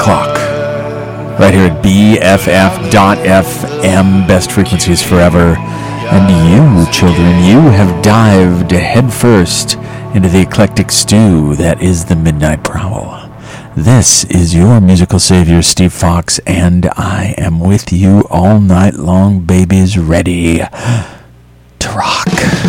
o'clock. Right here at BFF.FM, best frequencies forever. And you, children, you have dived headfirst into the eclectic stew that is the Midnight Prowl. This is your musical savior, Steve Fox, and I am with you all night long, babies, ready to rock.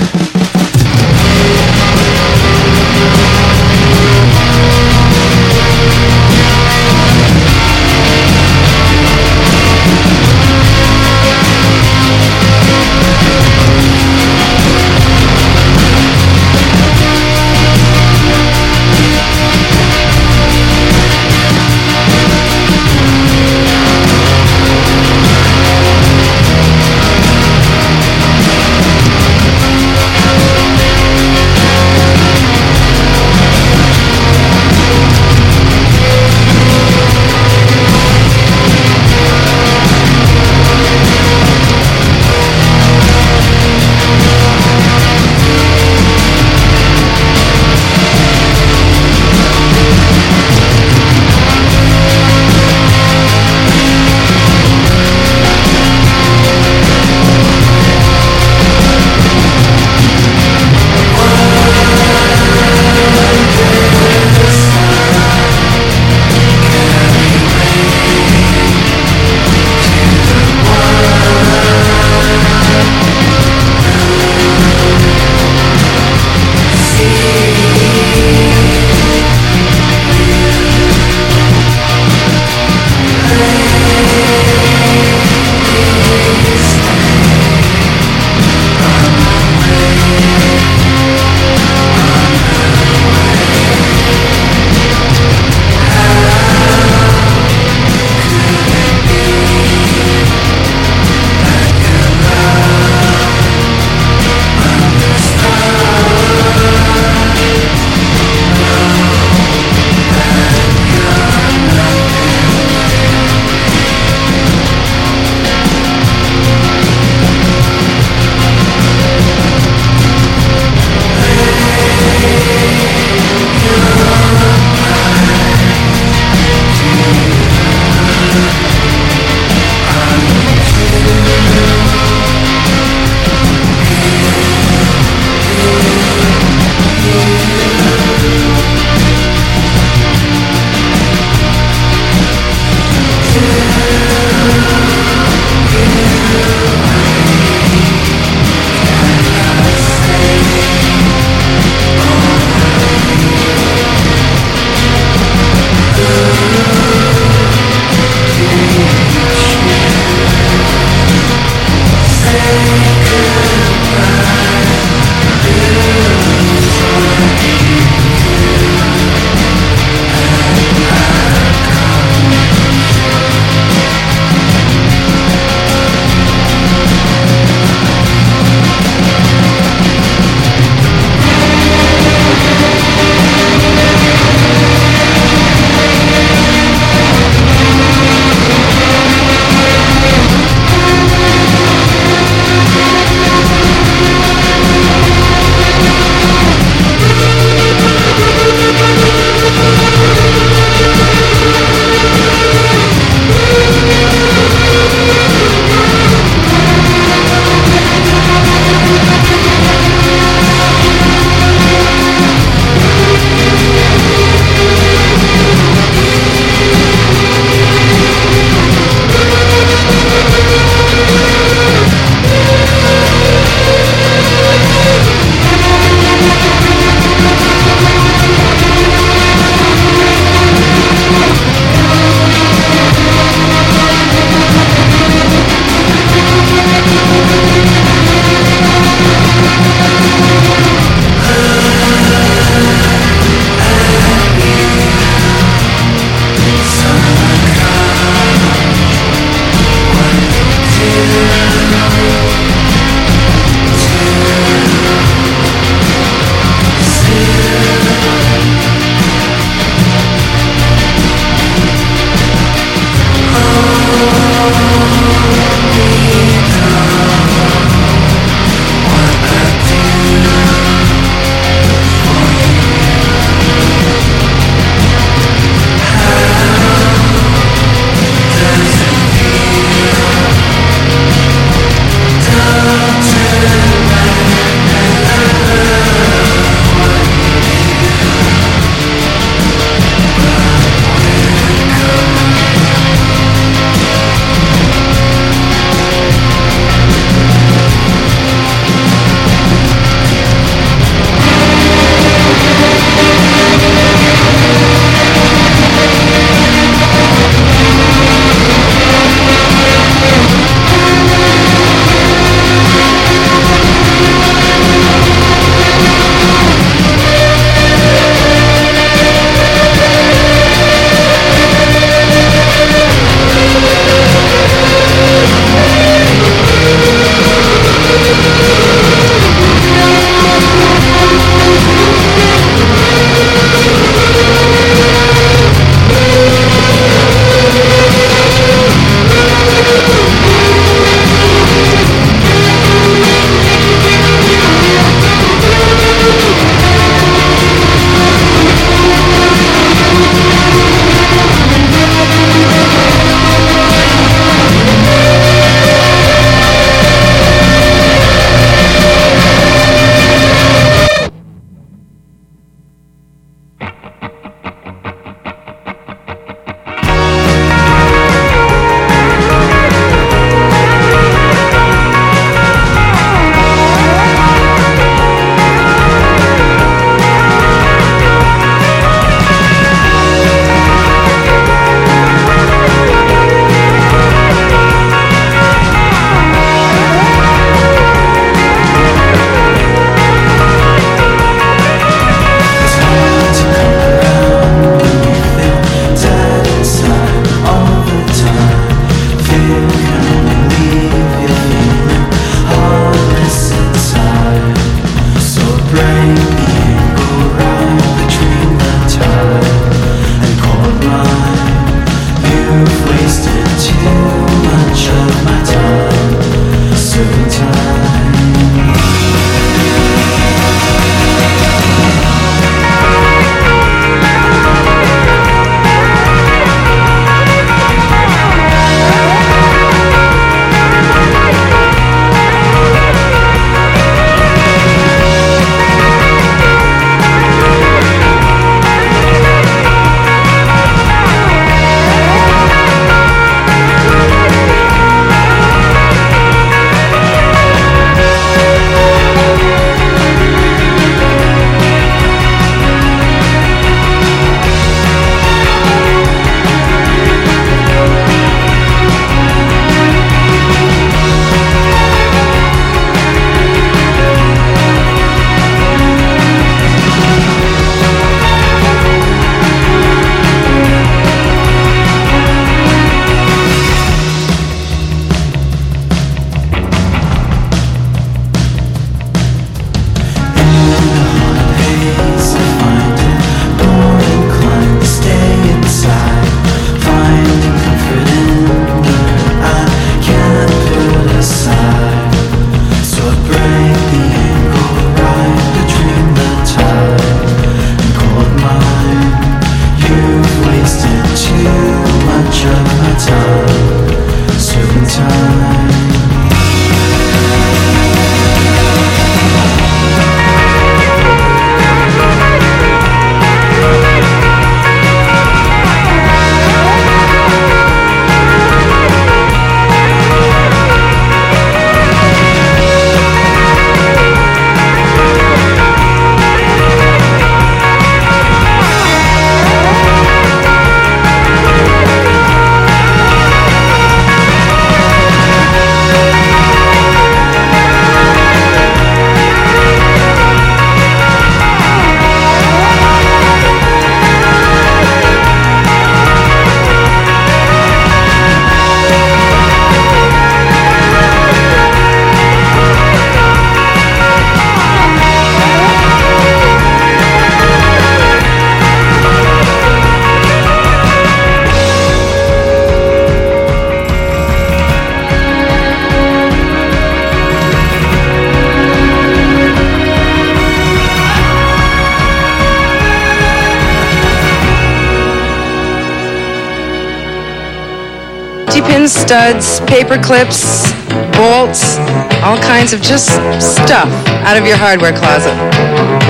Studs, paper clips, bolts, all kinds of just stuff out of your hardware closet.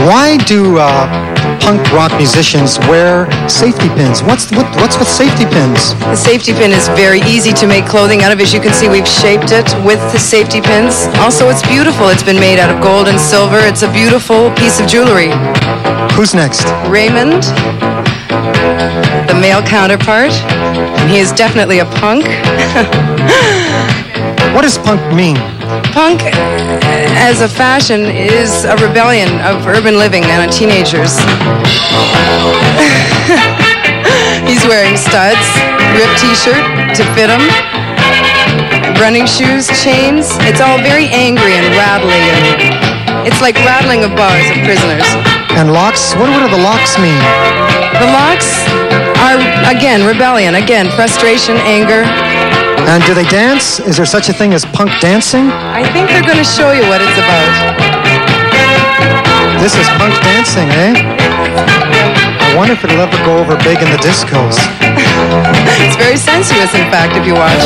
Why do uh, punk rock musicians wear safety pins? What's what, what's with safety pins? The safety pin is very easy to make clothing out of. As you can see, we've shaped it with the safety pins. Also, it's beautiful. It's been made out of gold and silver. It's a beautiful piece of jewelry. Who's next? Raymond, the male counterpart. He is definitely a punk. what does punk mean? Punk, uh, as a fashion, is a rebellion of urban living and teenagers. He's wearing studs, ripped t-shirt to fit him, running shoes, chains. It's all very angry and rattly, and it's like rattling of bars of prisoners. And locks? What, what do the locks mean? The locks are, again, rebellion. Again, frustration, anger. And do they dance? Is there such a thing as punk dancing? I think they're going to show you what it's about. This is punk dancing, eh? I wonder if it'll ever go over big in the discos. it's very sensuous, in fact, if you watch.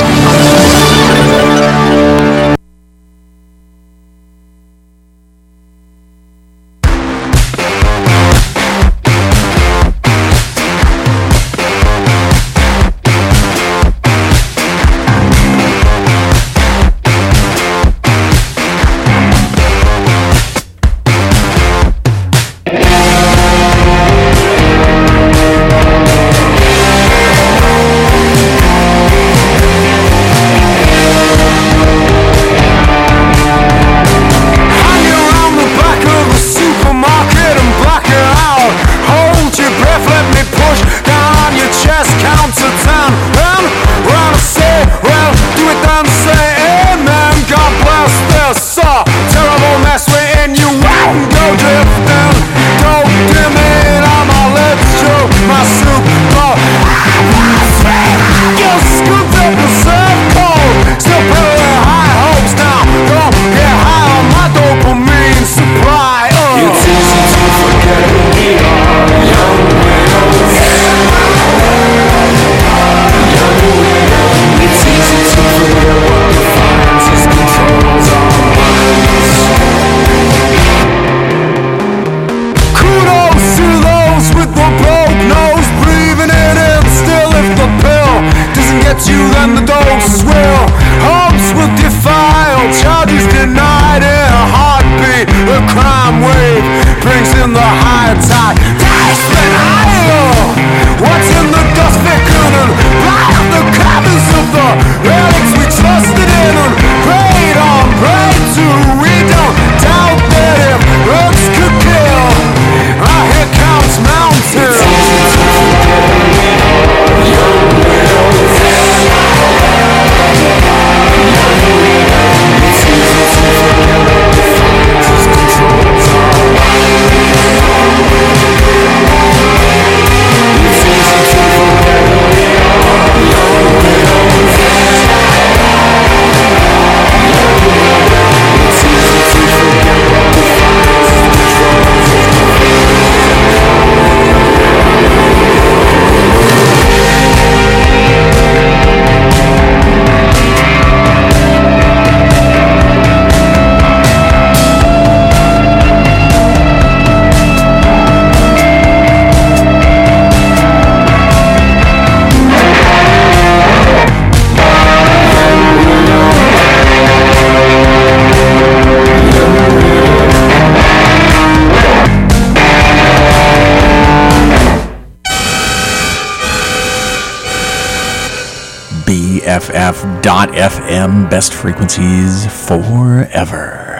BFF.FM, best frequencies forever.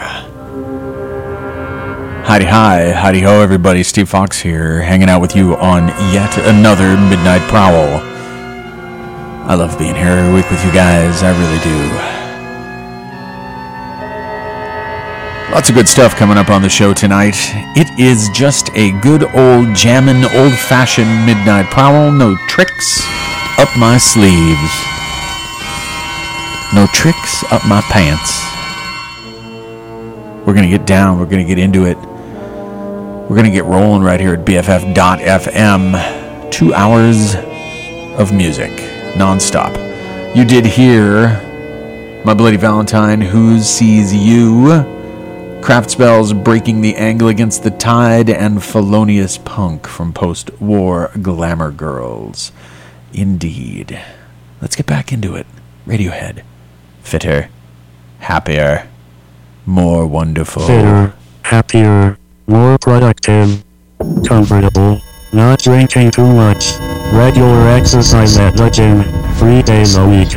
Howdy hi, howdy ho, everybody. Steve Fox here, hanging out with you on yet another Midnight Prowl. I love being here every week with you guys, I really do. Lots of good stuff coming up on the show tonight. It is just a good old jammin', old fashioned midnight prowl. No tricks up my sleeves. No tricks up my pants. We're going to get down. We're going to get into it. We're going to get rolling right here at BFF.FM. Two hours of music, nonstop. You did hear My Bloody Valentine, Who Sees You? Craft Spells Breaking the Angle Against the Tide, and Felonious Punk from post war Glamour Girls. Indeed. Let's get back into it. Radiohead. Fitter. Happier. More wonderful. Fitter, happier, more productive, comfortable, not drinking too much, regular exercise at the gym, three days a week,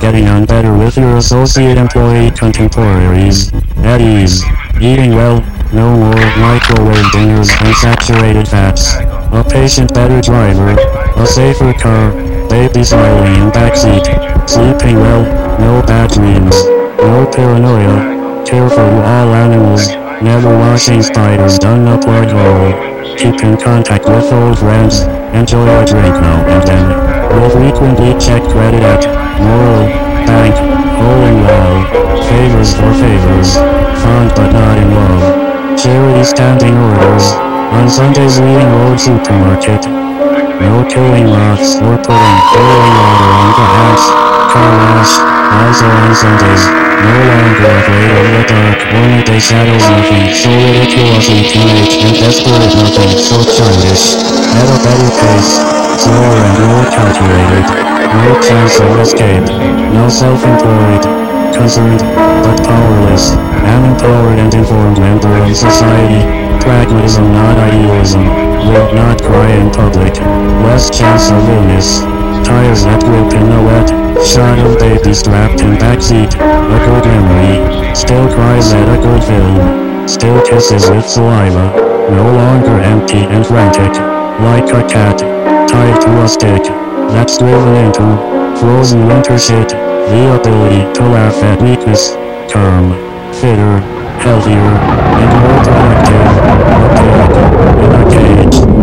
getting on better with your associate employee contemporaries, at ease, eating well, no more microwave dinners and saturated fats, a patient better driver, a safer car, baby smiling in backseat, sleeping well, no bad dreams, no paranoia, care for all animals, never washing spiders. Down a plug hole. Keep in contact with old friends, enjoy a drink now and then. Will frequently check credit at Moral, Bank, Hole Wall, Favors for favors, fond but not in love. Charity standing orders, on Sundays reading old supermarket. No killing rocks or putting boiling water on the house, car wash, also on Sundays. No longer afraid of the dark, only day shadows nothing, so ridiculously teenage and desperate nothing, so childish. At a better pace, slower and more calculated. No chance of escape, no self-employed, concerned, but powerless, an empowered and informed member of society. Pragmatism, not idealism, will not cry in public, less chance of illness. Tires that grip in the wet, shot of baby strapped in backseat, a good memory, still cries at a good film, still kisses with saliva, no longer empty and frantic, like a cat, tied to a stick, that's driven into frozen winter shit, the ability to laugh at weakness, calm, fitter, healthier, and more productive, pig in a cage,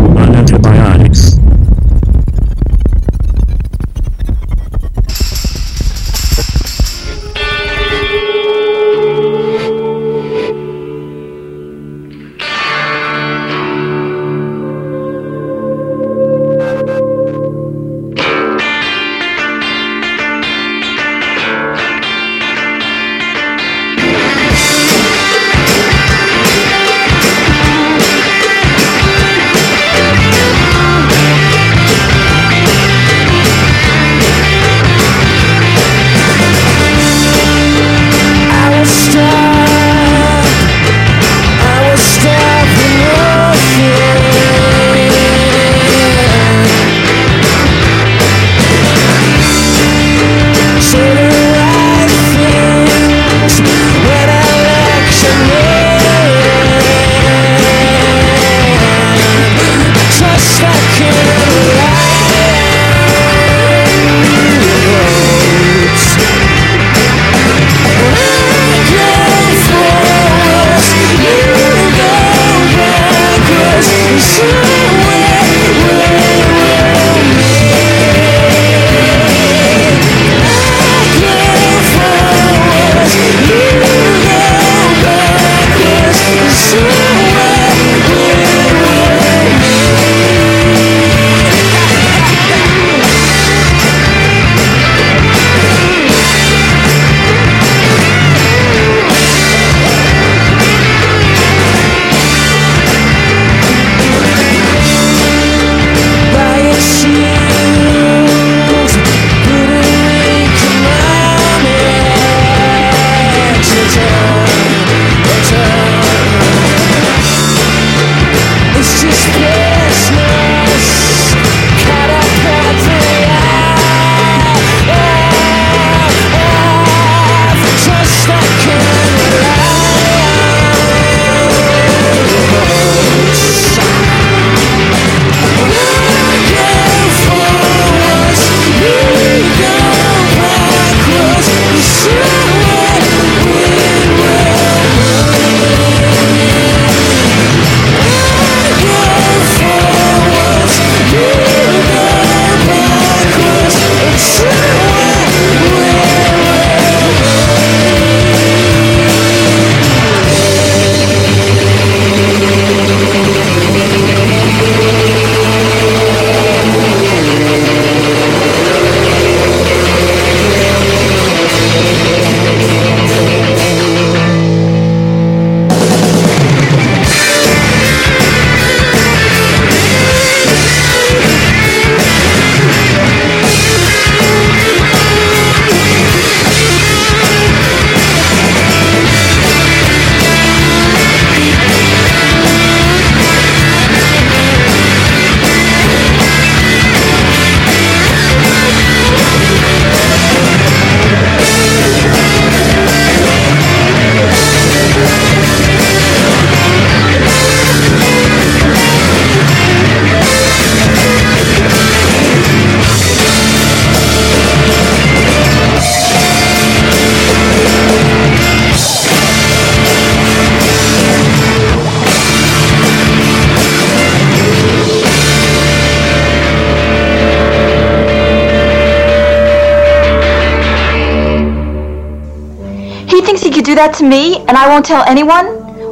me and I won't tell anyone?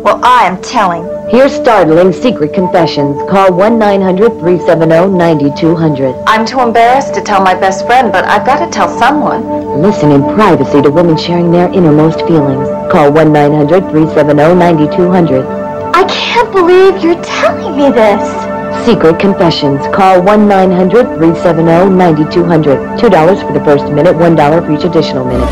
Well, I am telling. Here's startling secret confessions. Call 1-900-370-9200. I'm too embarrassed to tell my best friend, but I've got to tell someone. Listen in privacy to women sharing their innermost feelings. Call 1-900-370-9200. I can't believe you're telling me this. Secret Confessions. Call 1-900-370-9200. $2 for the first minute, $1 for each additional minute.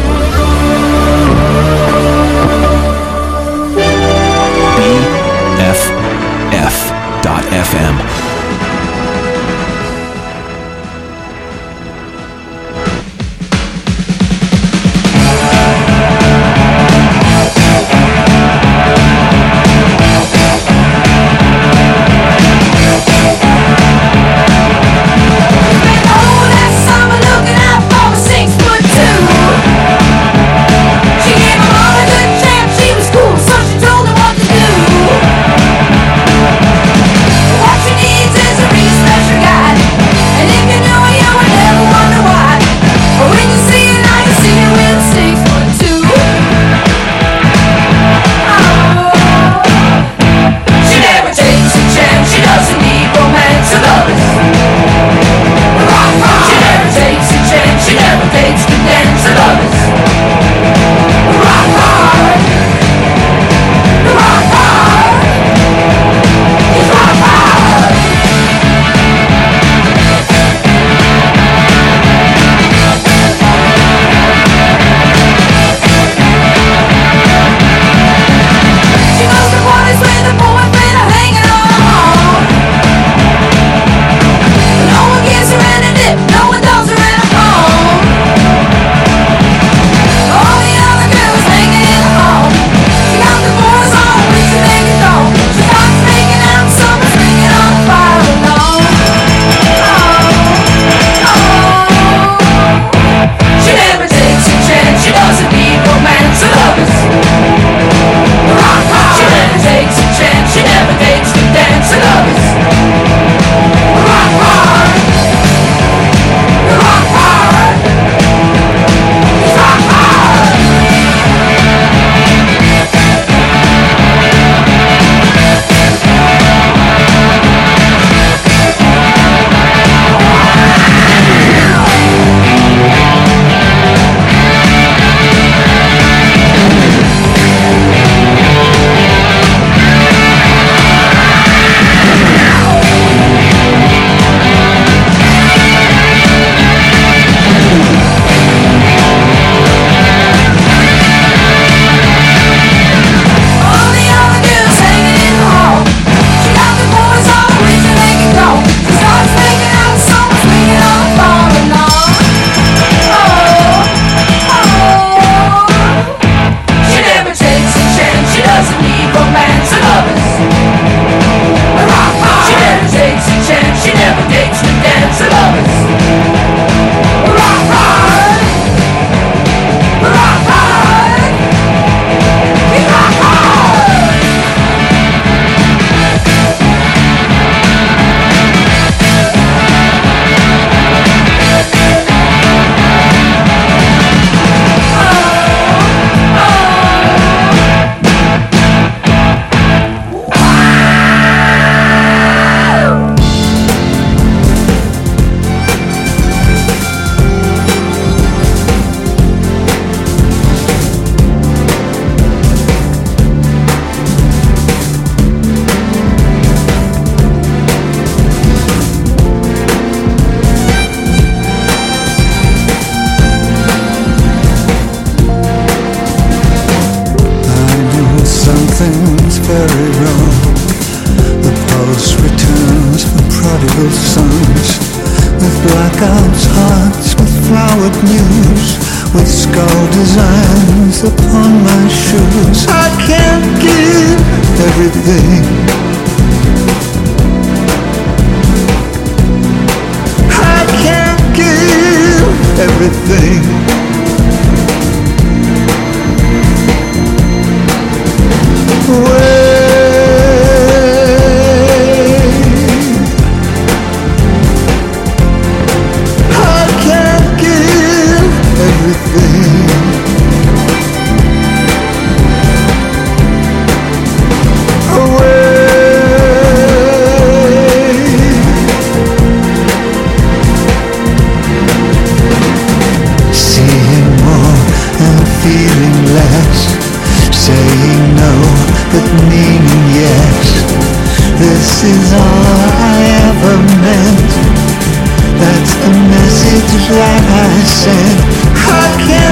Like I said, I can't.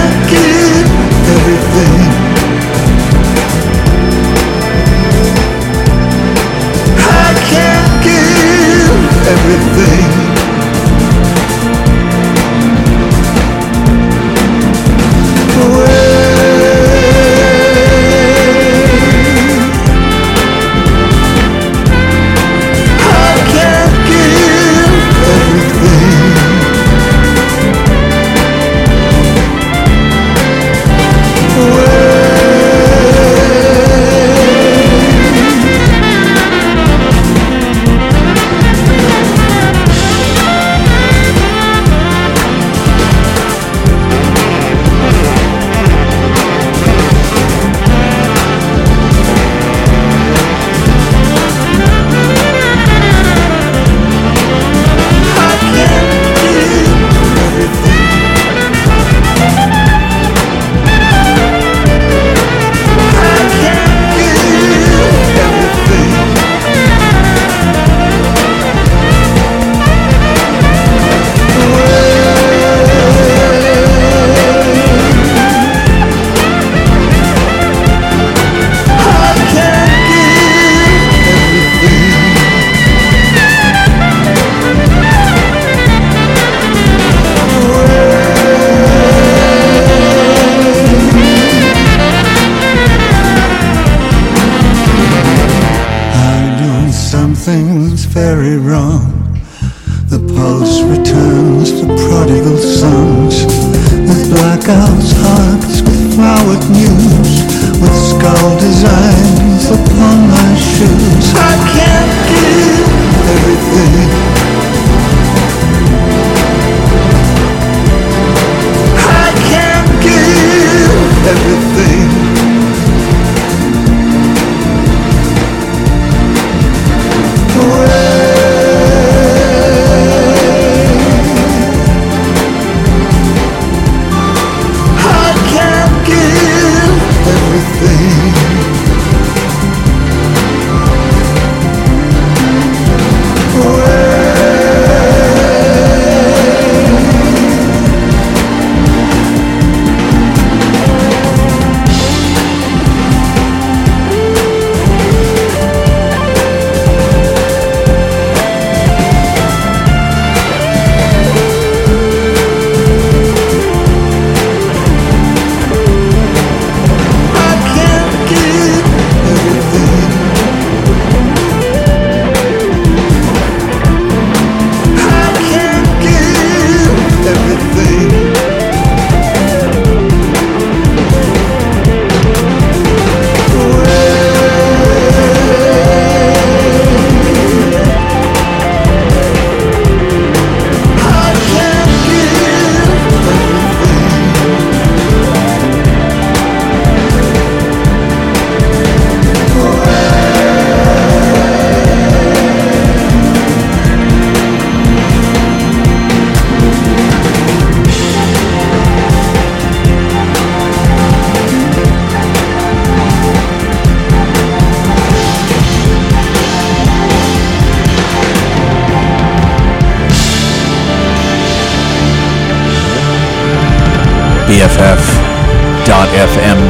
BFF.FM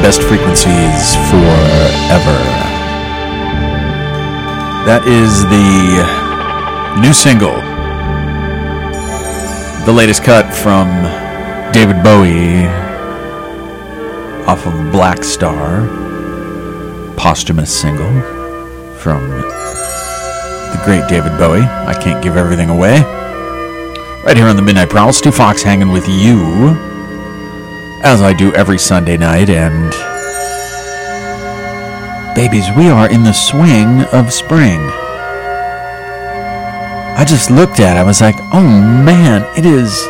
best frequencies forever. That is the new single, the latest cut from David Bowie off of Blackstar, posthumous single from the great David Bowie. I can't give everything away. Right here on the Midnight Prowl, Stu Fox hanging with you as I do every Sunday night, and babies, we are in the swing of spring. I just looked at it, I was like, oh man, it is.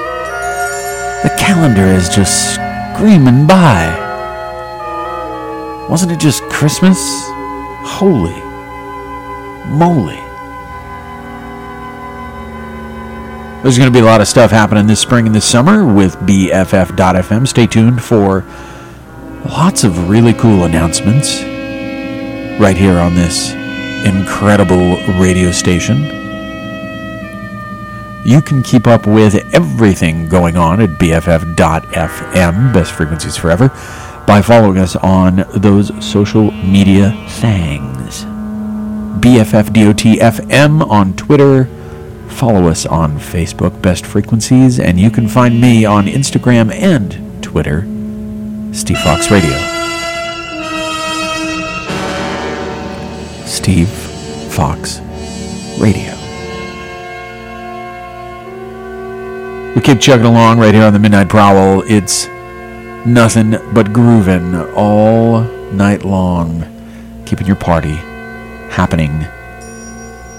The calendar is just screaming by. Wasn't it just Christmas? Holy moly. There's going to be a lot of stuff happening this spring and this summer with BFF.FM. Stay tuned for lots of really cool announcements right here on this incredible radio station. You can keep up with everything going on at BFF.FM, Best Frequencies Forever, by following us on those social media things. BFF.DOT.FM on Twitter follow us on Facebook, Best Frequencies, and you can find me on Instagram and Twitter, Steve Fox Radio. Steve Fox Radio. We keep chugging along right here on the Midnight Prowl. It's nothing but grooving all night long, keeping your party happening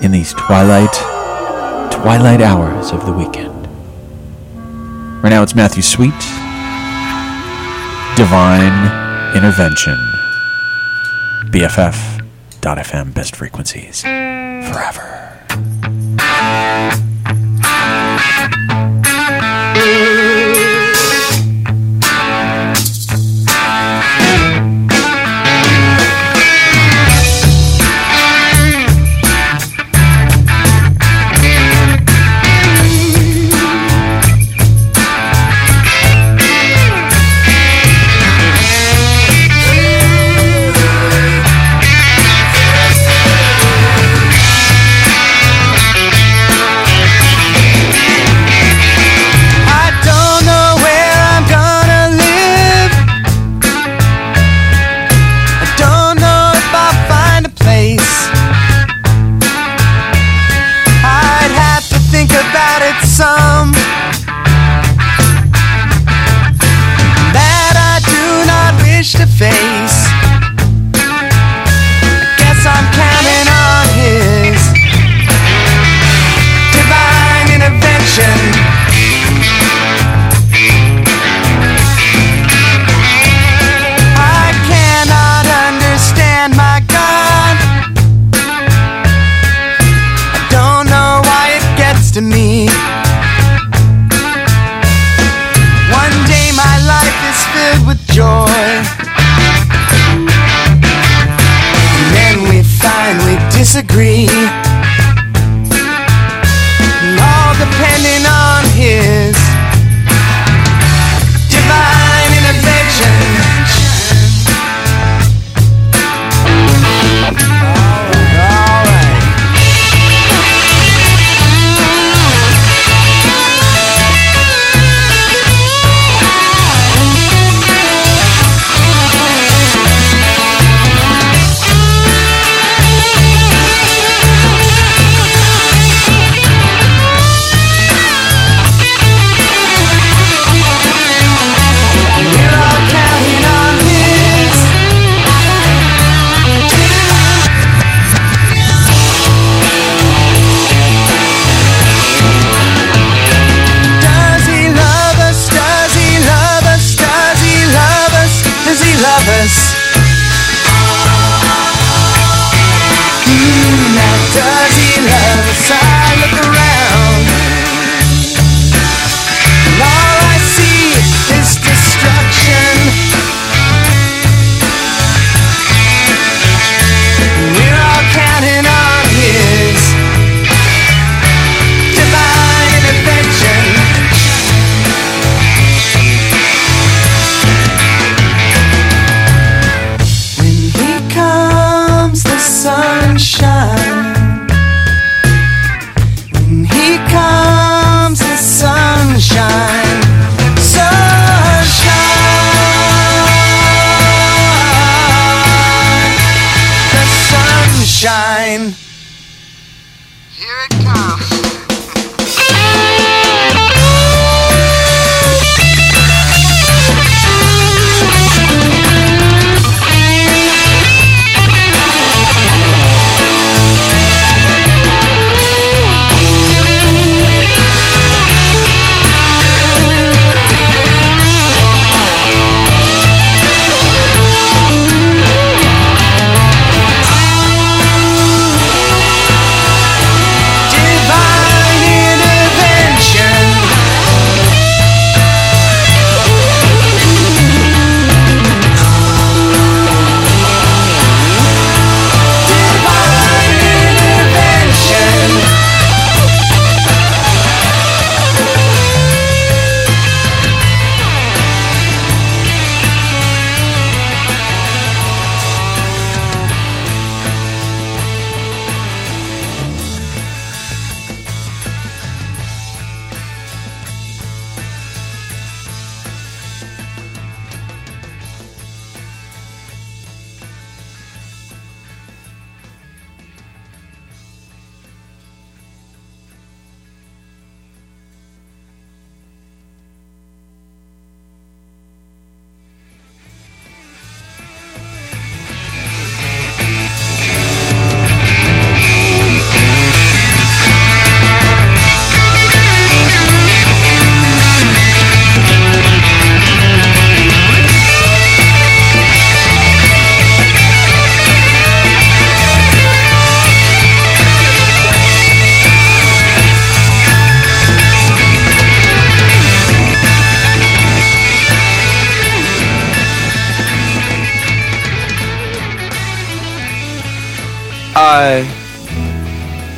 in these twilight twilight hours of the weekend. Right now it's Matthew Sweet, Divine Intervention, BFF.FM, best frequencies forever.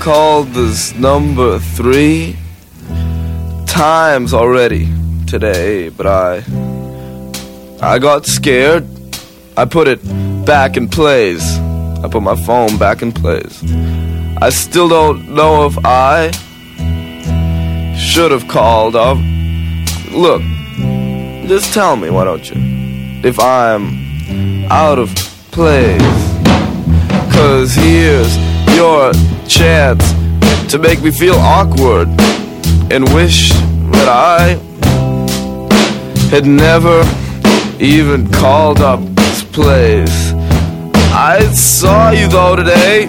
Called this number three times already today, but I I got scared. I put it back in place. I put my phone back in place. I still don't know if I should have called up. Look, just tell me, why don't you? If I'm out of place. Cause here's your chance to make me feel awkward and wish that I had never even called up this place. I saw you though today,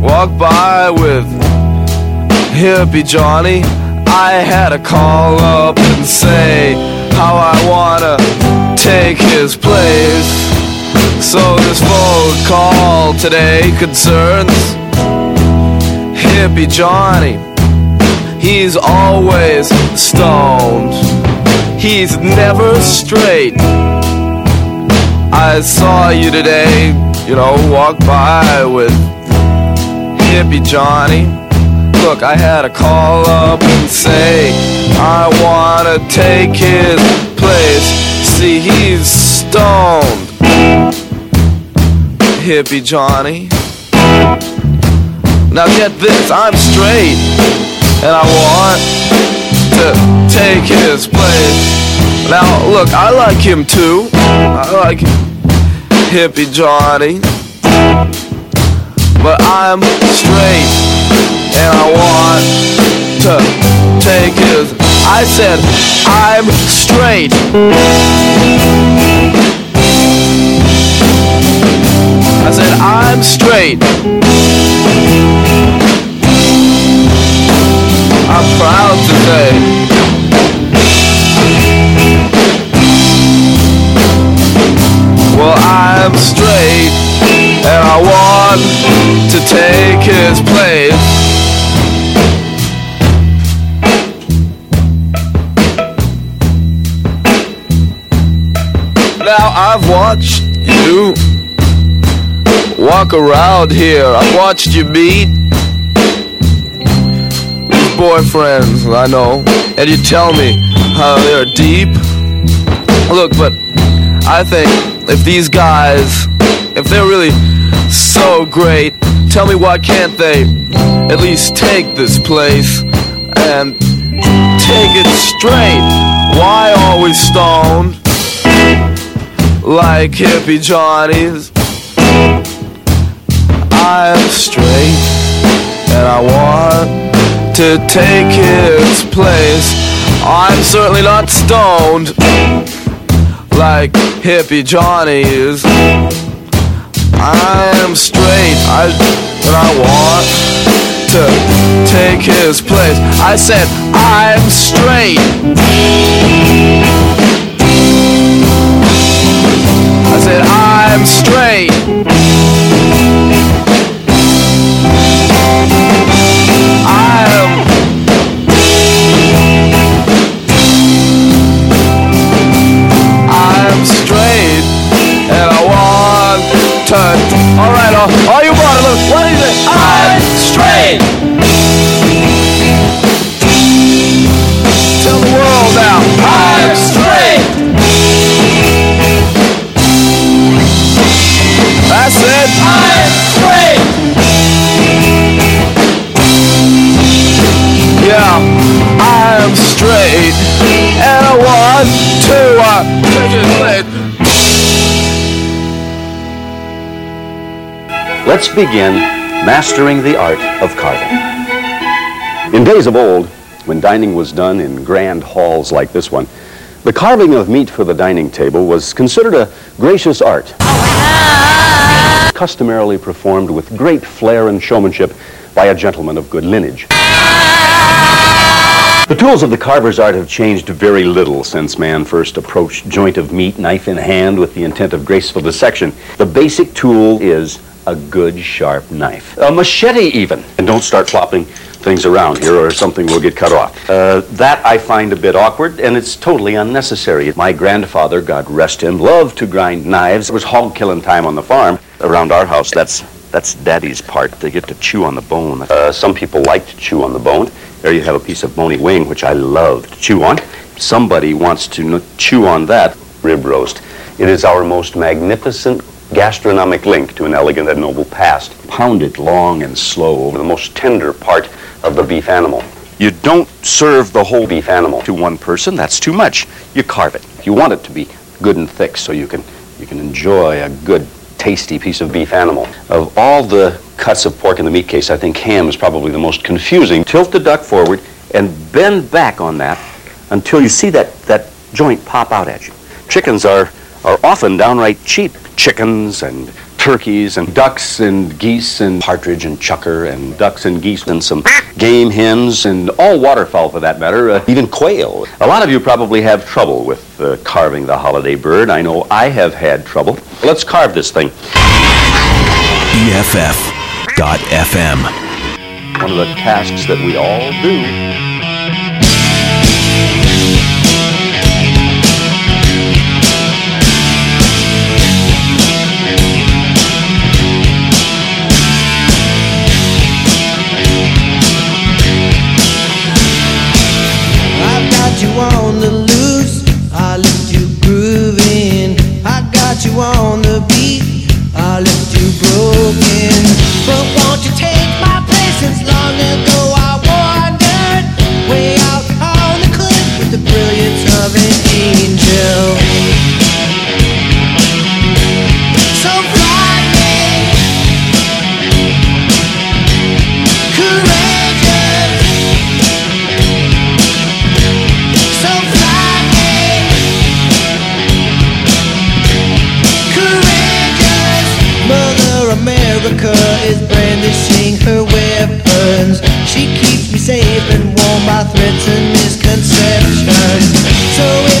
walk by with hippie Johnny. I had to call up and say how I wanna take his place. So this phone call today concerns hippie Johnny. He's always stoned. He's never straight. I saw you today, you know, walk by with hippie Johnny. Look, I had to call up and say I wanna take his place. See, he's stoned. Hippie Johnny. Now get this, I'm straight, and I want to take his place. Now look, I like him too. I like hippie Johnny, but I'm straight, and I want to take his. I said I'm straight. I said I'm straight. I'm proud to say. Well, I'm straight, and I want to take his place. Now I've watched you walk around here. I've watched you meet boyfriends, I know, and you tell me how they're deep. Look, but I think if these guys, if they're really so great, tell me why can't they at least take this place and take it straight? Why always stoned like hippie Johnnies? I'm straight and I want to take his place. I'm certainly not stoned like hippie Johnny is. I'm straight, I and I want to take his place. I said I'm straight. I said I'm straight. Let's begin mastering the art of carving. In days of old, when dining was done in grand halls like this one, the carving of meat for the dining table was considered a gracious art. Customarily performed with great flair and showmanship by a gentleman of good lineage. The tools of the carver's art have changed very little since man first approached joint of meat, knife in hand, with the intent of graceful dissection. The basic tool is a good sharp knife. A machete, even. And don't start flopping things around here or something will get cut off. Uh, that I find a bit awkward and it's totally unnecessary. My grandfather, God rest him, loved to grind knives. It was hog killing time on the farm. Around our house, that's That's daddy's part. They get to chew on the bone. Uh, some people like to chew on the bone. There you have a piece of bony wing, which I love to chew on. Somebody wants to chew on that rib roast. It is our most magnificent gastronomic link to an elegant and noble past. Pound it long and slow over the most tender part of the beef animal. You don't serve the whole beef animal to one person. That's too much. You carve it. You want it to be good and thick so you can you can enjoy a good tasty piece of beef animal. Of all the cuts of pork in the meat case, I think ham is probably the most confusing. Tilt the duck forward and bend back on that until you see that, that joint pop out at you. Chickens are, are often downright cheap. Chickens and turkeys and ducks and geese and partridge and chukar and ducks and geese and some game hens and all waterfowl for that matter, uh, even quail. A lot of you probably have trouble with uh, carving the holiday bird. I know I have had trouble. Let's carve this thing. BFF.FM. One of the tasks that we all do. You on the beat, I left you broken. But won't you take my place since long ago I way out on the cliff with the brilliance of an angel. She keeps me safe and warm by threats and misconceptions. So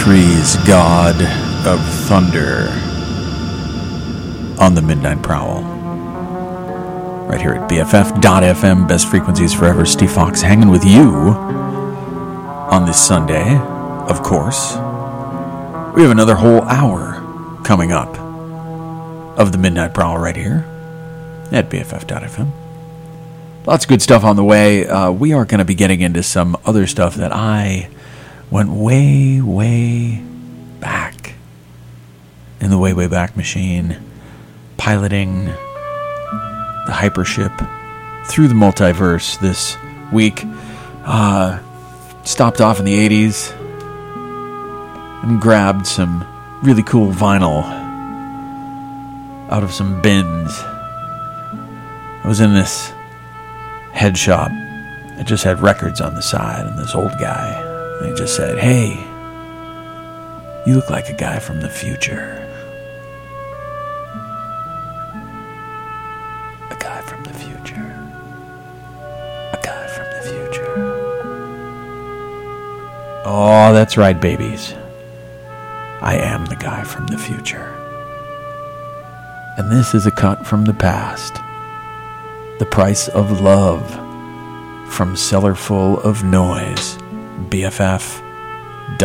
3's God of Thunder on the Midnight Prowl. Right here at BFF.FM, best frequencies forever. Steve Fox hanging with you on this Sunday, of course. We have another whole hour coming up of the Midnight Prowl right here at BFF.FM. Lots of good stuff on the way. Uh, we are going to be getting into some other stuff that I went way, way back in the way, way back machine, piloting the hypership through the multiverse this week. Uh, stopped off in the 80s and grabbed some really cool vinyl out of some bins. I was in this head shop. It just had records on the side, and this old guy, he just said, Hey, you look like a guy from the future. A guy from the future. A guy from the future. Oh, that's right, babies. I am the guy from the future. And this is a cut from the past. The Price of Love from Cellarful of Noise, BFF.FM.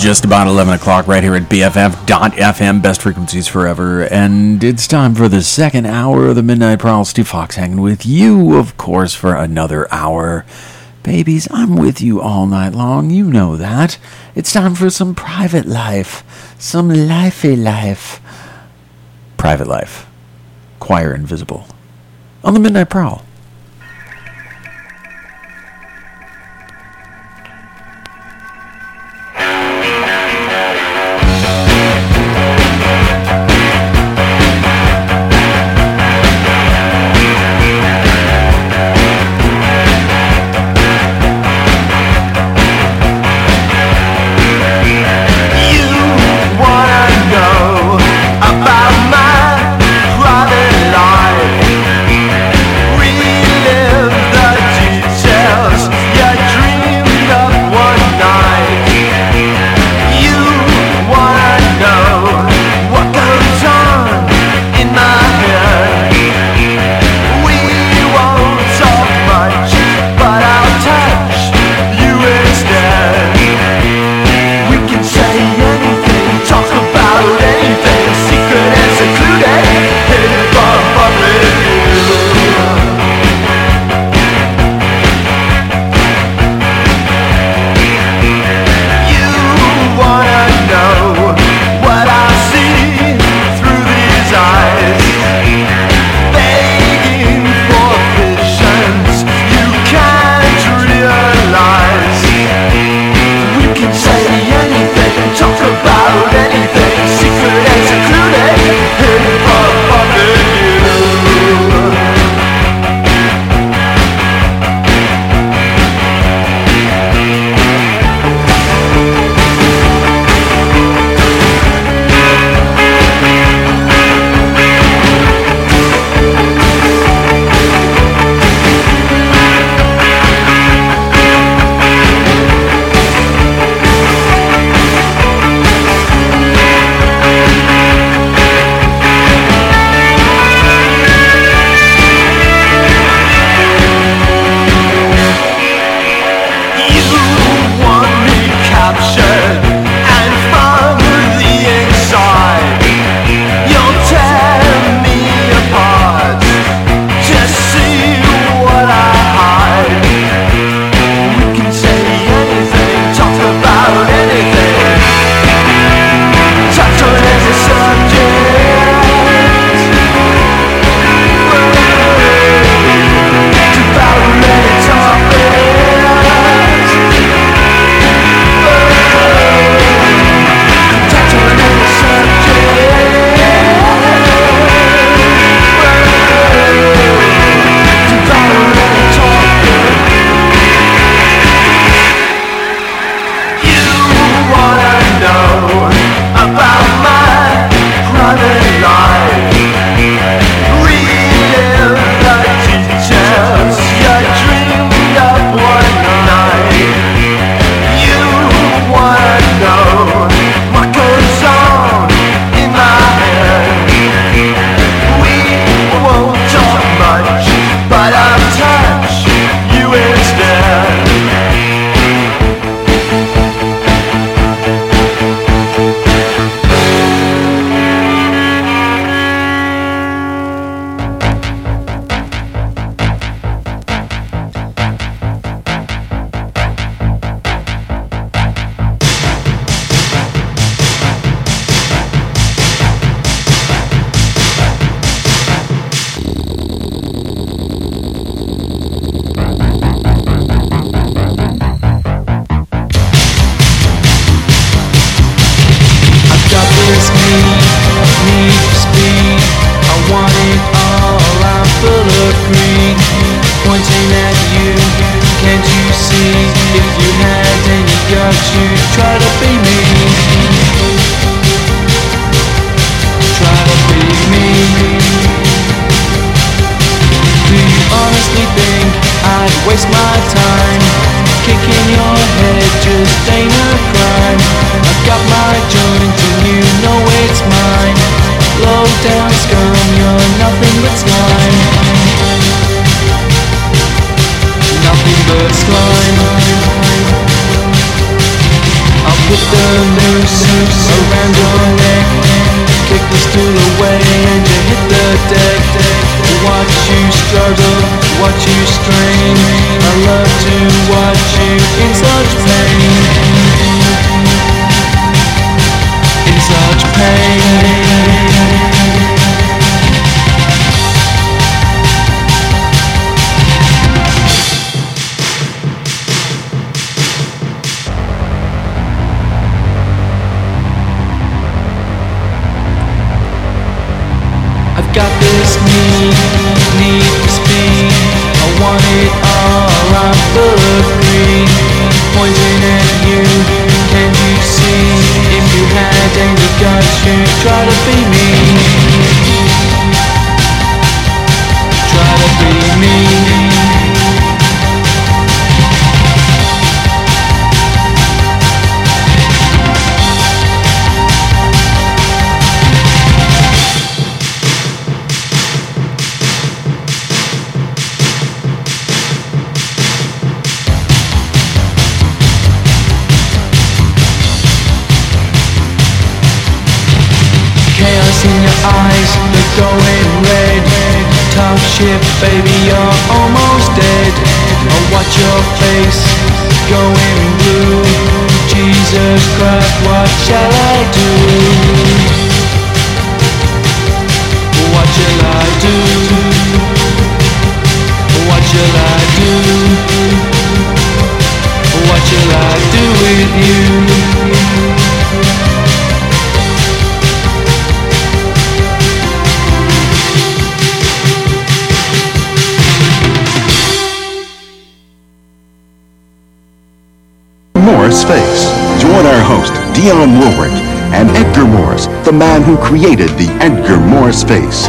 just about 11 o'clock right here at BFF.FM, best frequencies forever. And it's time for the second hour of the Midnight Prowl. Steve Fox hanging with you, of course, for another hour. Babies, I'm with you all night long. You know that. It's time for some private life, some lifey life. Private life. Choir Invisible. On the Midnight Prowl. I'll put the noose around your neck Kick the stool away and you hit the deck. Watch you struggle, watch you strain. I love to watch you in such pain. In such pain. Pointing at you, can you see? If you had any guts, you'd try to be me. Baby, you're almost dead. Oh, watch your face going blue. Jesus Christ, what shall I the man who created the Edgar Morris face.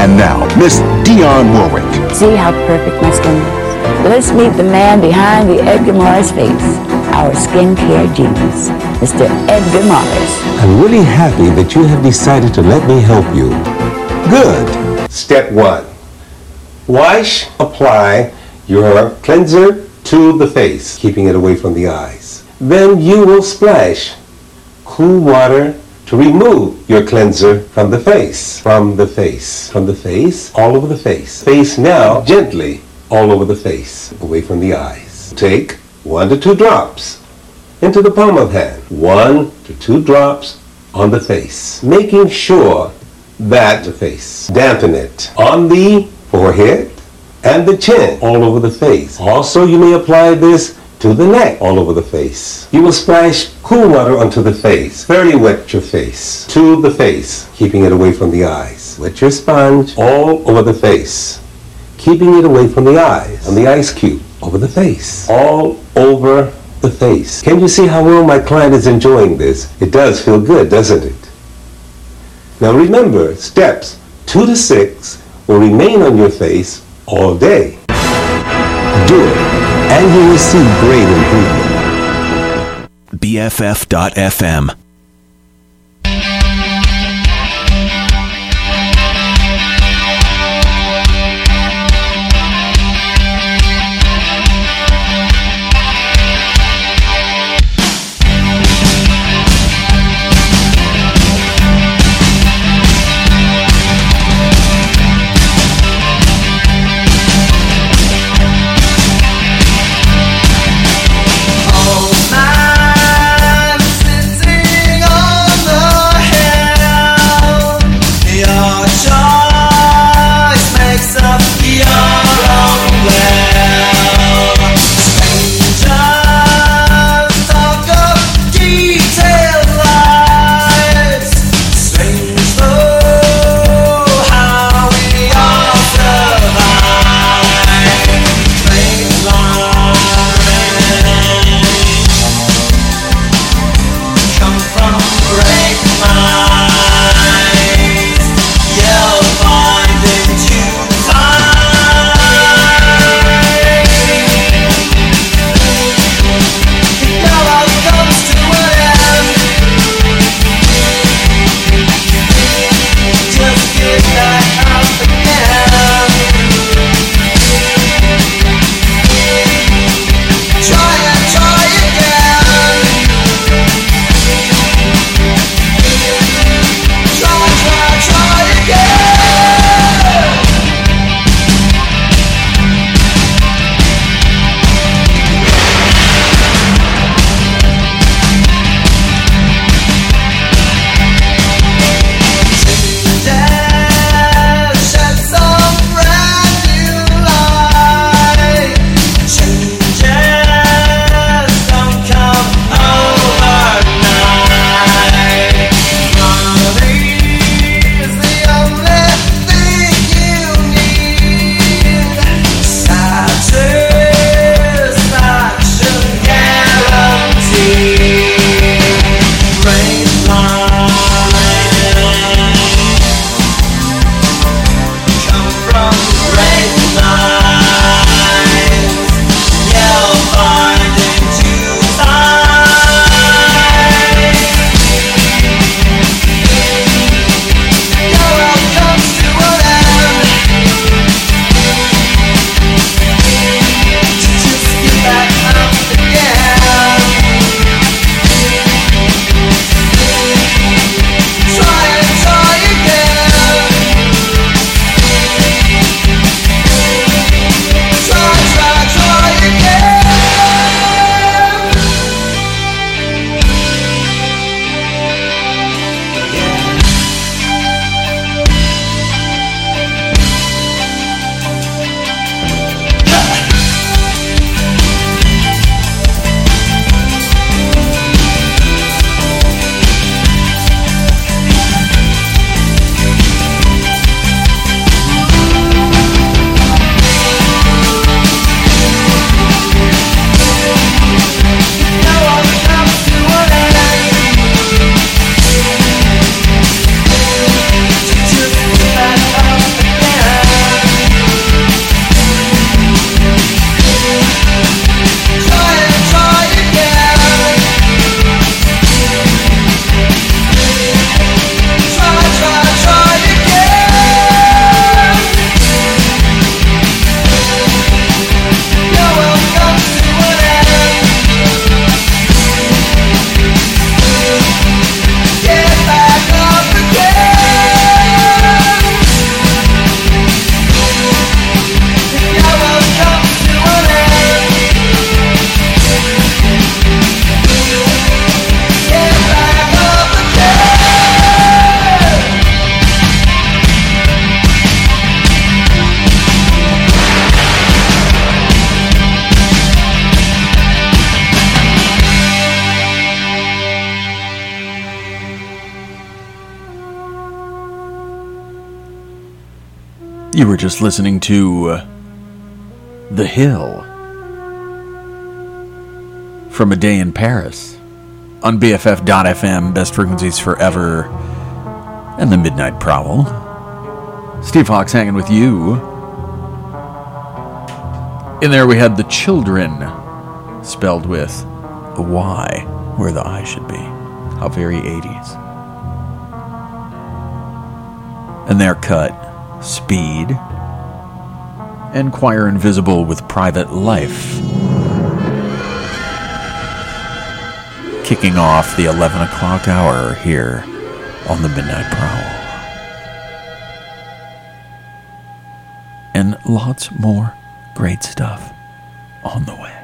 And now, Miss Dionne Warwick. See how perfect my skin is? Let's meet the man behind the Edgar Morris face, our skincare genius, Mr. Edgar Morris. I'm really happy that you have decided to let me help you. Good. Step one. Wash, apply your cleanser to the face, keeping it away from the eyes. Then you will splash cool water to remove your cleanser from the face, from the face, from the face, all over the face. Face now, gently, all over the face, away from the eyes. Take one to two drops into the palm of hand. One to two drops on the face, making sure that the face, dampen it on the forehead and the chin, all over the face. Also, you may apply this to the neck, all over the face. You will splash cool water onto the face, fairly wet your face, to the face, keeping it away from the eyes. Wet your sponge all over the face, keeping it away from the eyes, on the ice cube, over the face, all over the face. Can you see how well my client is enjoying this? It does feel good, doesn't it? Now remember, steps two to six will remain on your face all day. Do it, and you will see great improvement. BFF.FM. You were just listening to uh, The Hill from A Day in Paris on BFF.FM, best frequencies forever, and the Midnight Prowl. Steve Hawks hanging with you. In there we had The Chyldren, spelled with a Y where the I should be. How very 80s. And their cut, Speed, and Choir Invisible with Private Life. Kicking off the 11 o'clock hour here on the Midnight Prowl. And lots more great stuff on the way.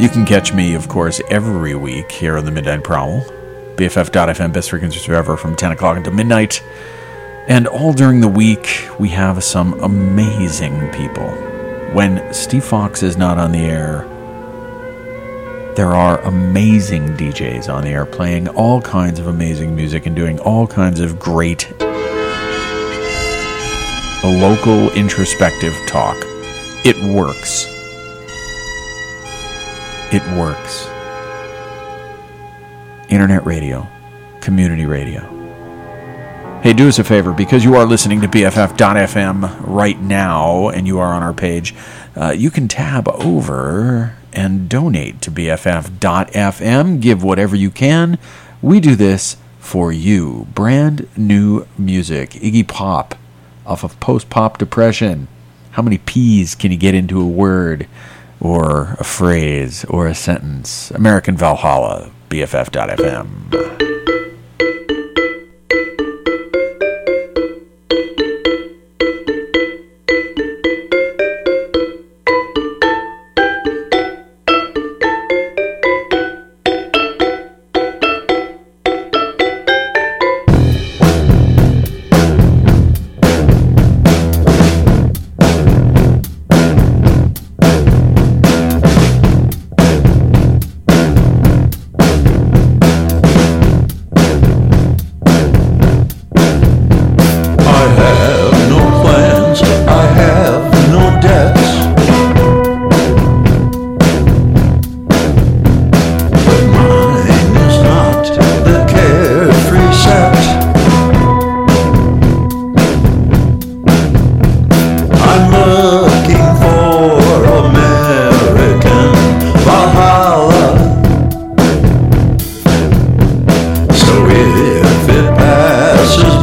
You can catch me, of course, every week here on the Midnight Prowl. BFF.FM, best frequencies forever from 10 o'clock until midnight. And all during the week, we have some amazing people. When Steve Fox is not on the air, there are amazing DJs on the air playing all kinds of amazing music and doing all kinds of great local introspective talk. It works. It works. Internet radio, community radio. Hey, do us a favor because you are listening to BFF.FM right now and you are on our page. Uh, you can tab over and donate to BFF.FM. Give whatever you can. We do this for you. Brand new music. Iggy Pop off of Post Pop Depression. How many P's can you get into a word or a phrase or a sentence? American Valhalla. BFF.FM. if it passes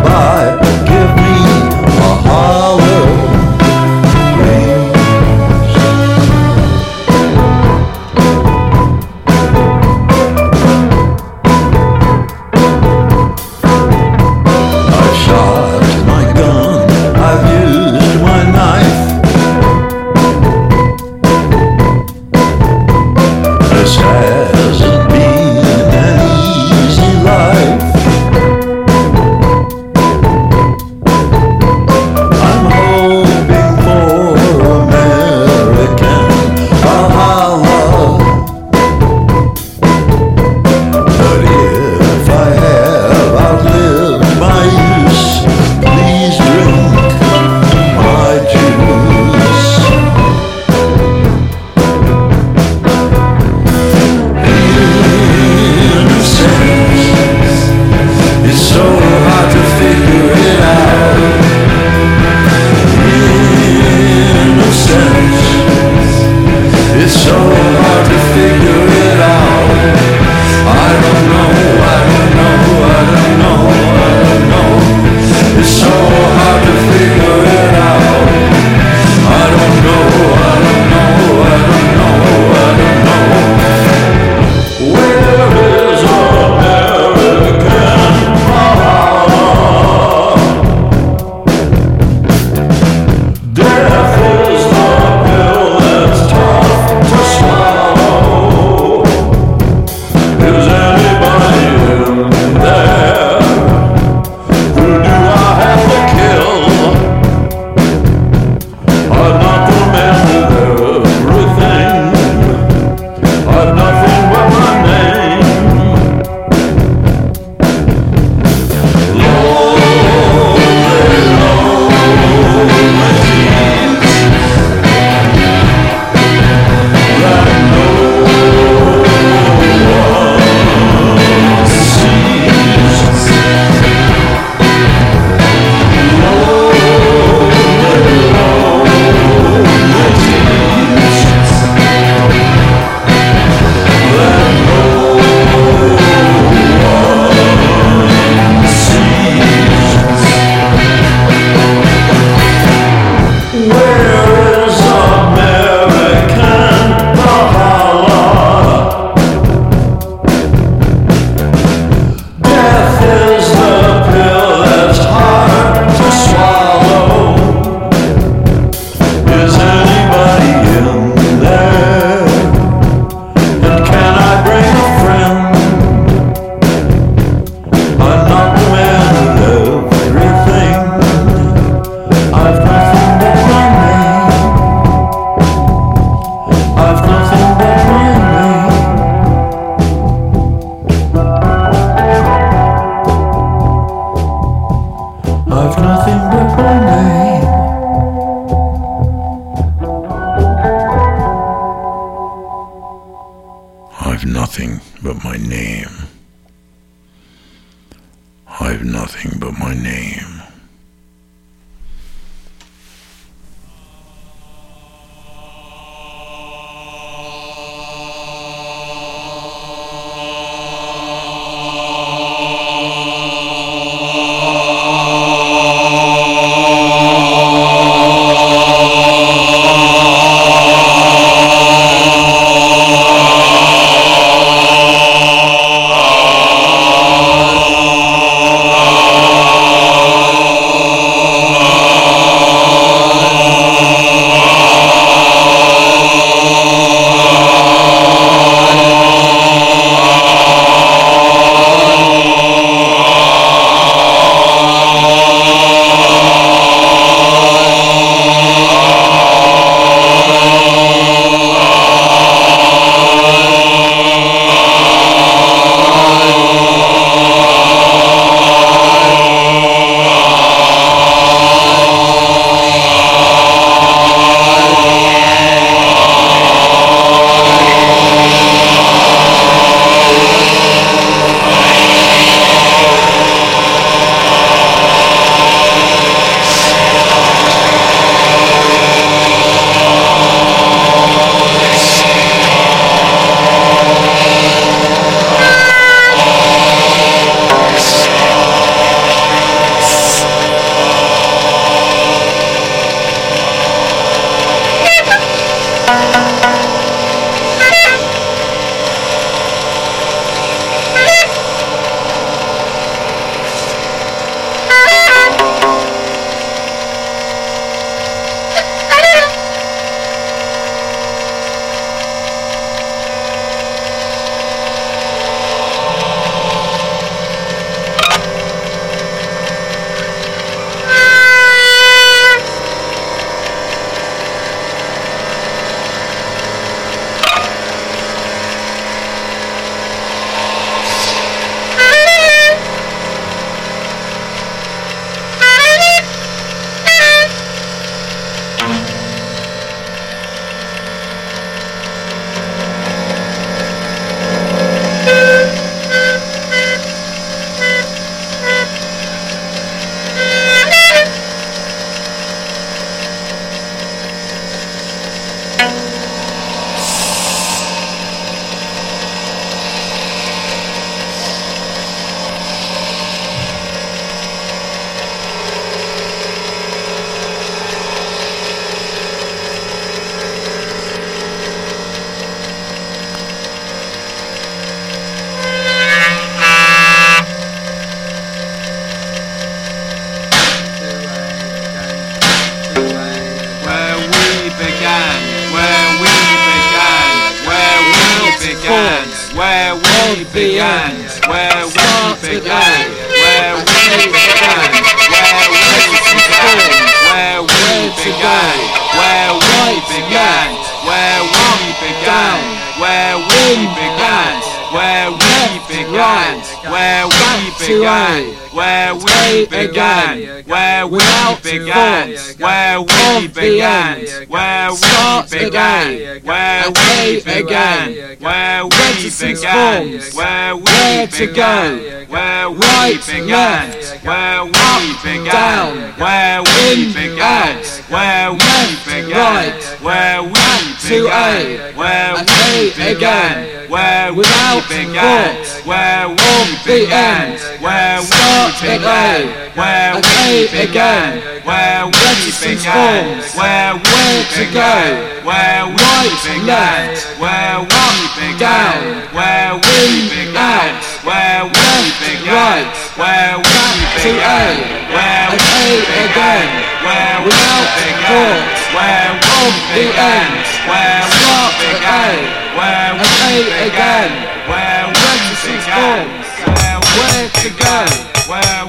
began, where we began, where we began, where we began, where we began, where we began, where we began, where we began, where we began, where we began, where we began, where we began, where we began, where we began, where we began, where we began. Wow.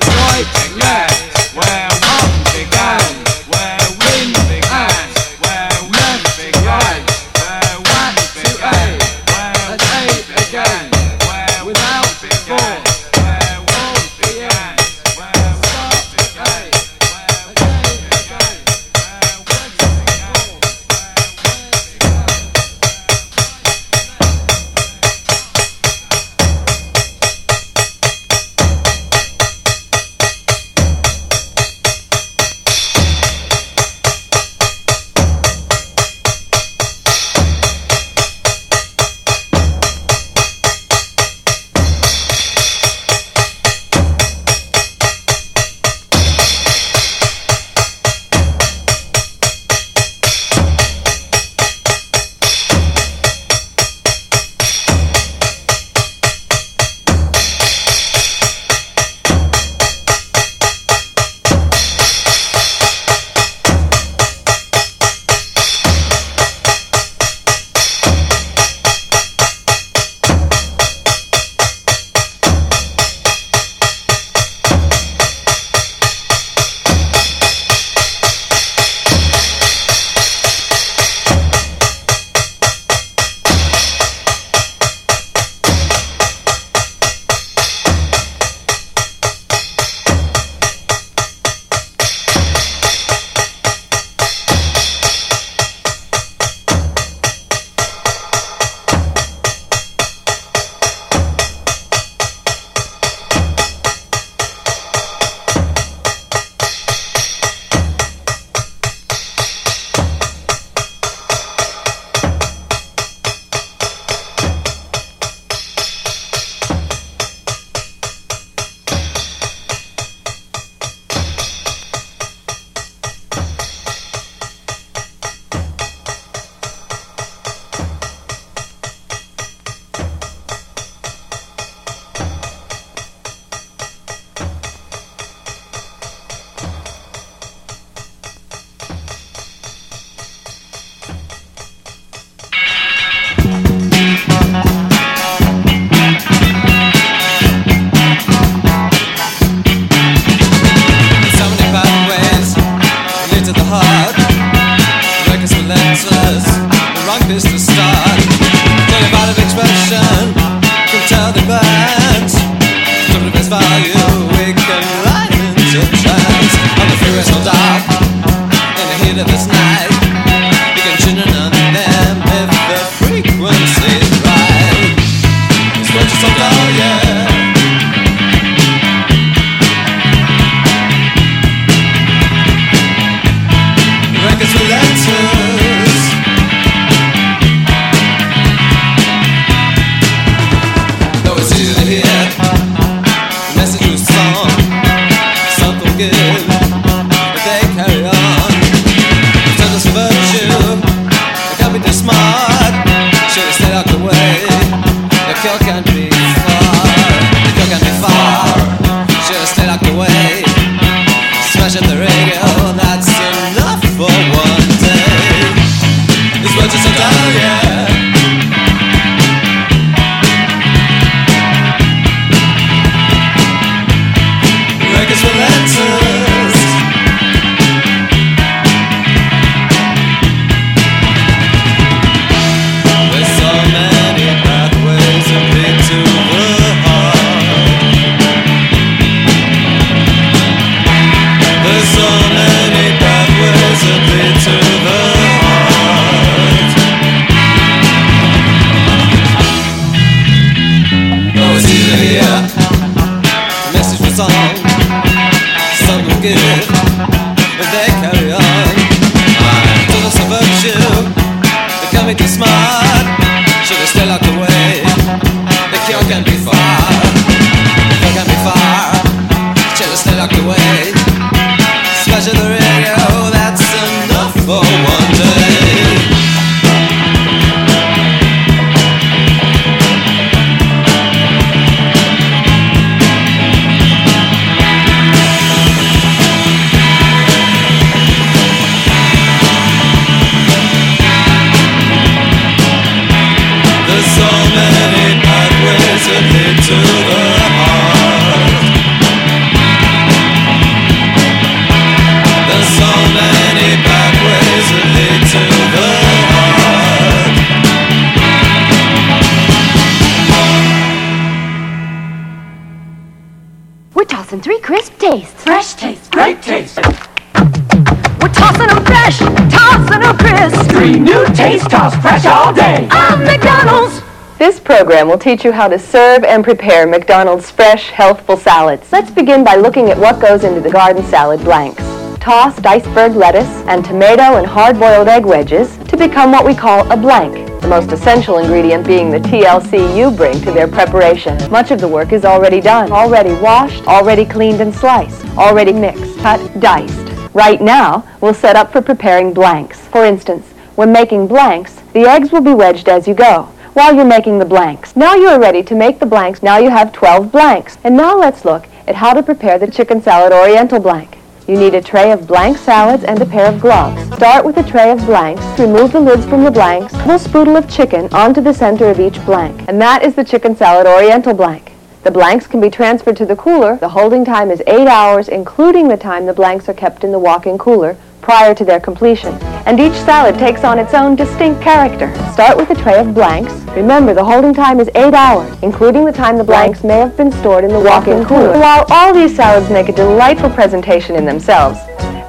Program will teach you how to serve and prepare McDonald's fresh, healthful salads. Let's begin by looking at what goes into the garden salad blanks. Tossed iceberg lettuce and tomato and hard-boiled egg wedges to become what we call a blank, the most essential ingredient being the TLC you bring to their preparation. Much of the work is already done, already washed, already cleaned and sliced, already mixed, cut, diced. Right now, we'll set up for preparing blanks. For instance, when making blanks, the eggs will be wedged as you go while you're making the blanks. Now you are ready to make the blanks. Now you have 12 blanks. And now let's look at how to prepare the chicken salad oriental blank. You need a tray of blank salads and a pair of gloves. Start with a tray of blanks, remove the lids from the blanks, pull a spoodle of chicken onto the center of each blank. And that is the chicken salad oriental blank. The blanks can be transferred to the cooler. The holding time is 8 hours, including the time the blanks are kept in the walk-in cooler prior to their completion. And each salad takes on its own distinct character. Start with a tray of blanks. Remember, the holding time is 8 hours, including the time the blanks may have been stored in the walk-in cooler. While all these salads make a delightful presentation in themselves,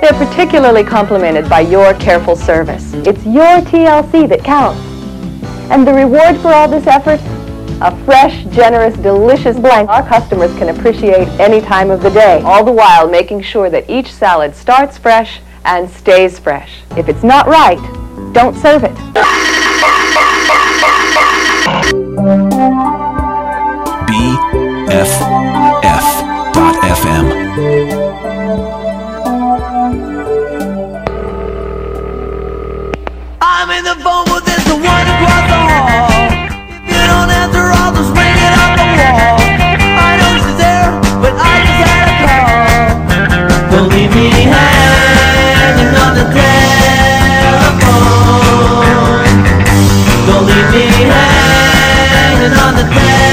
they're particularly complemented by your careful service. It's your TLC that counts. And the reward for all this effort? A fresh, generous, delicious blank our customers can appreciate any time of the day, all the while making sure that each salad starts fresh and stays fresh. If it's not right, don't serve it. BFF.FM. I'm in the phone booth, Don't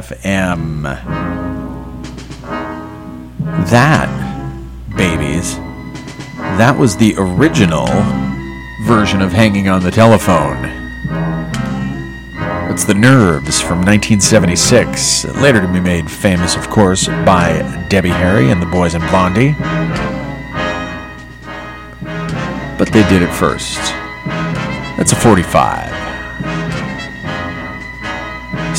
BFF.FM. That, babies, that was the original version of Hanging on the Telephone. It's The Nerves from 1976, later to be made famous, of course, by Debbie Harry and the Boys and Blondie. But they did it first. That's a 45.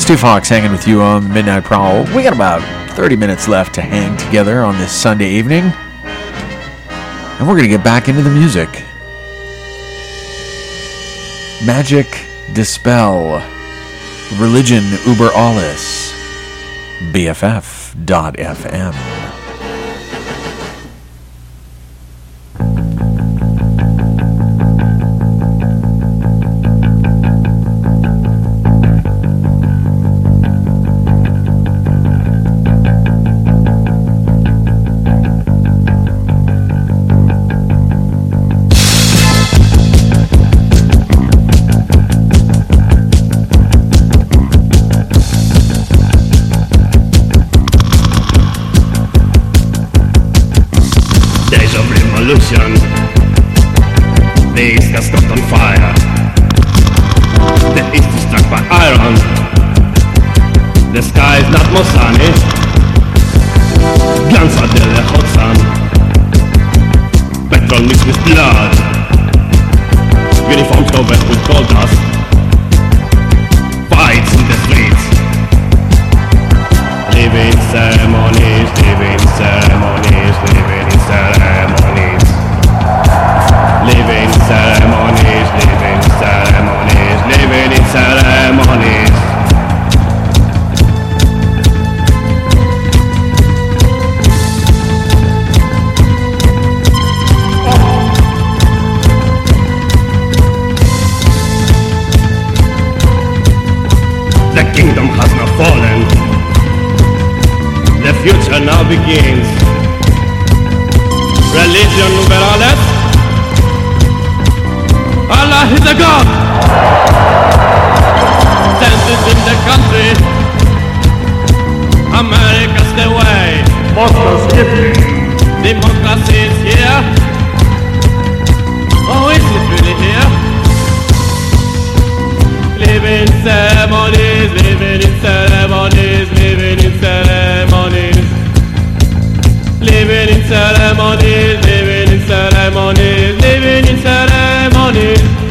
Steve Hawks hanging with you on the Midnight Prowl. We got about 30 minutes left to hang together on this Sunday evening. And we're going to get back into the music. Magic Dispel. Religion Uber Alles. BFF.FM. Uniforms covered with gold dust. Fights in the streets. Living ceremonies, living ceremonies, now begins. Religion over alles. Allah is a God. Census in the country. America's the way. Monsters Moscow's Democracy is here. Oh, is it really here? Living ceremonies, living in ceremonies, living in Living in ceremonies, living in ceremonies, living in ceremonies.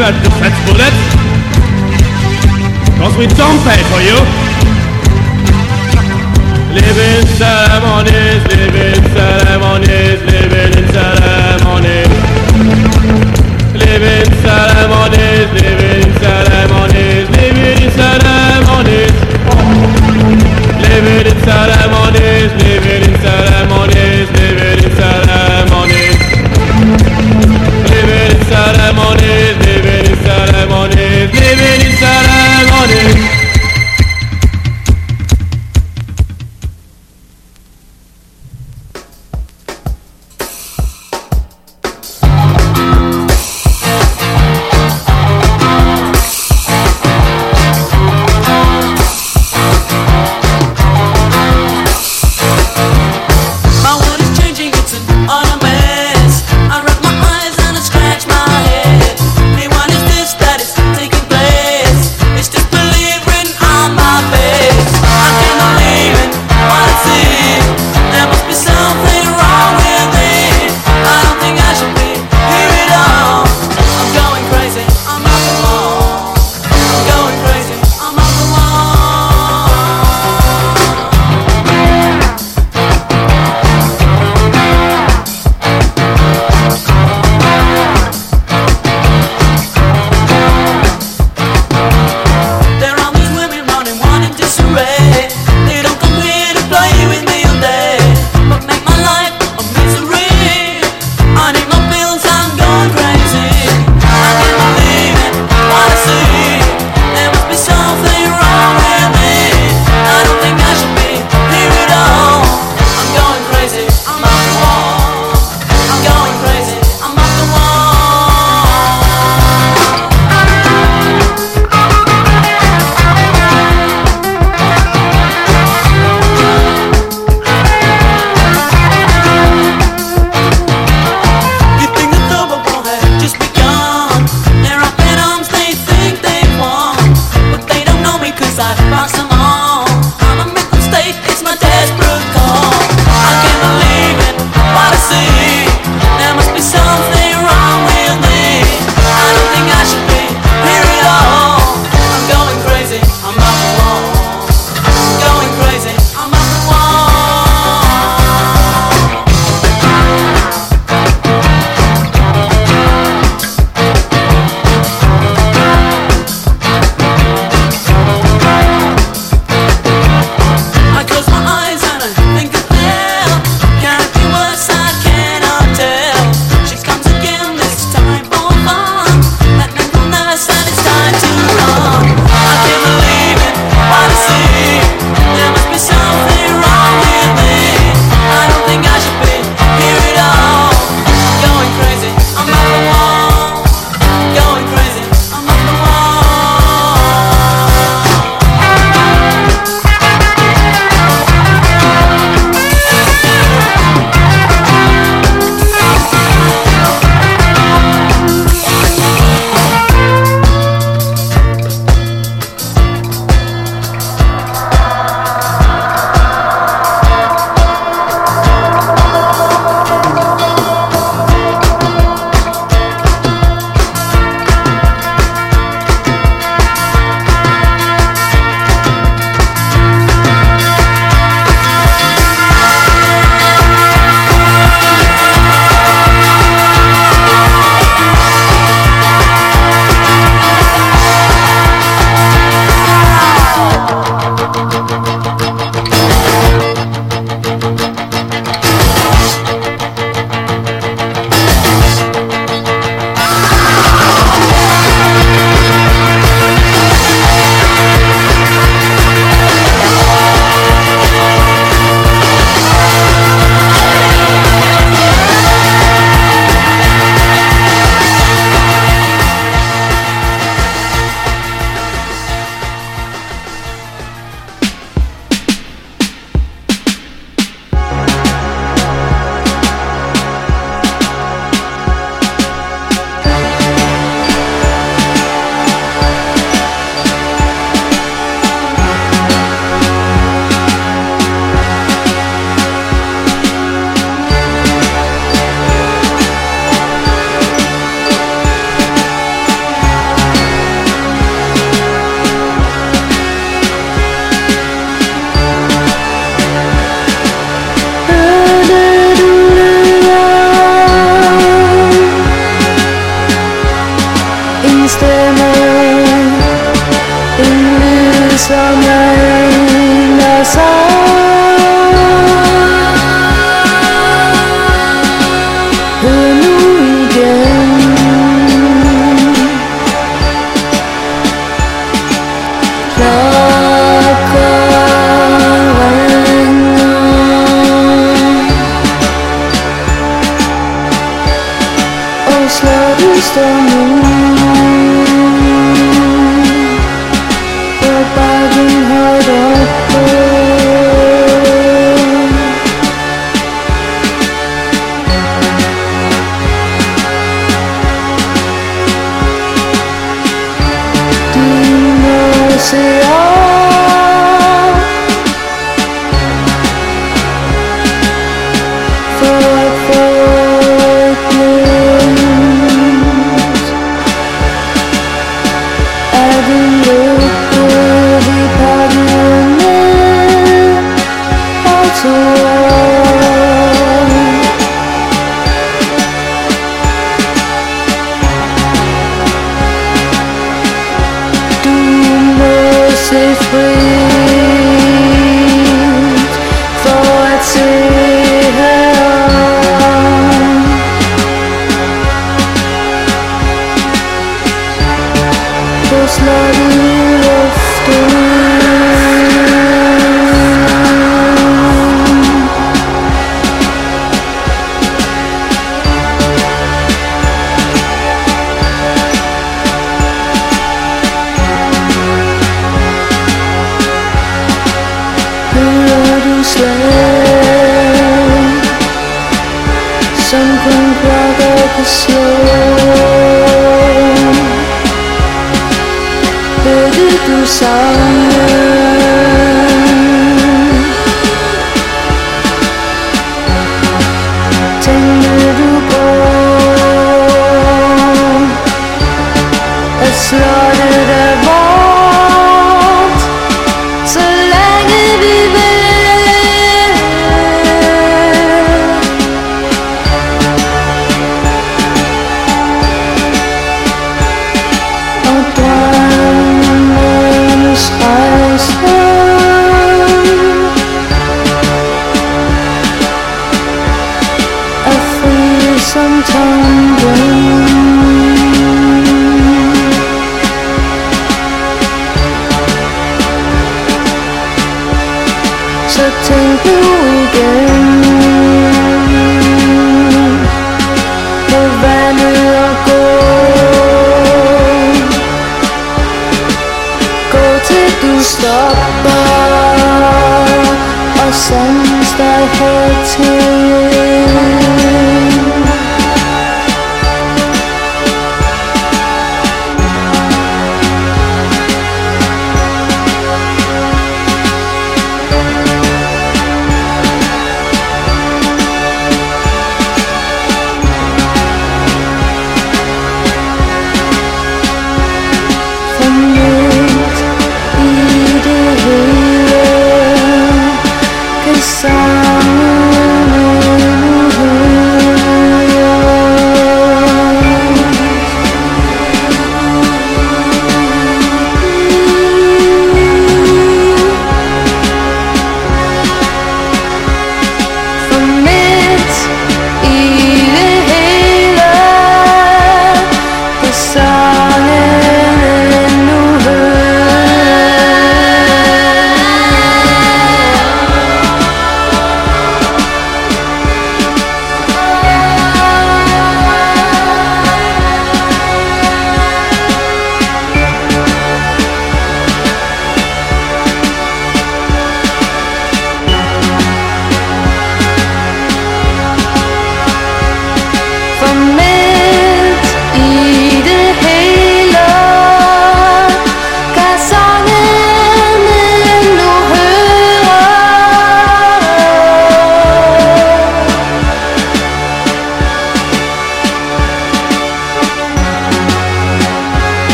Defense. Because we don't pay for you. Living ceremonies, living ceremonies, living in.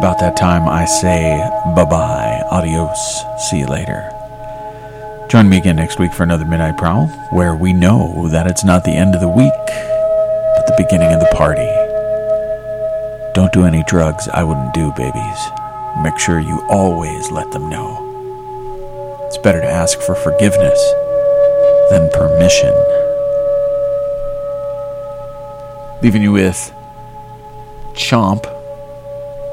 About that time I say bye bye, adios, see you later. Join me again next week for another Midnight Prowl, where we know that it's not the end of the week, but the beginning of the party. Don't do any drugs I wouldn't do, babies. Make sure you always let them know. It's better to ask for forgiveness than permission. Leaving you with Chomp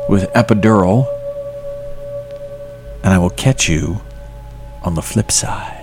with Epidural, and I will catch you on the flip side.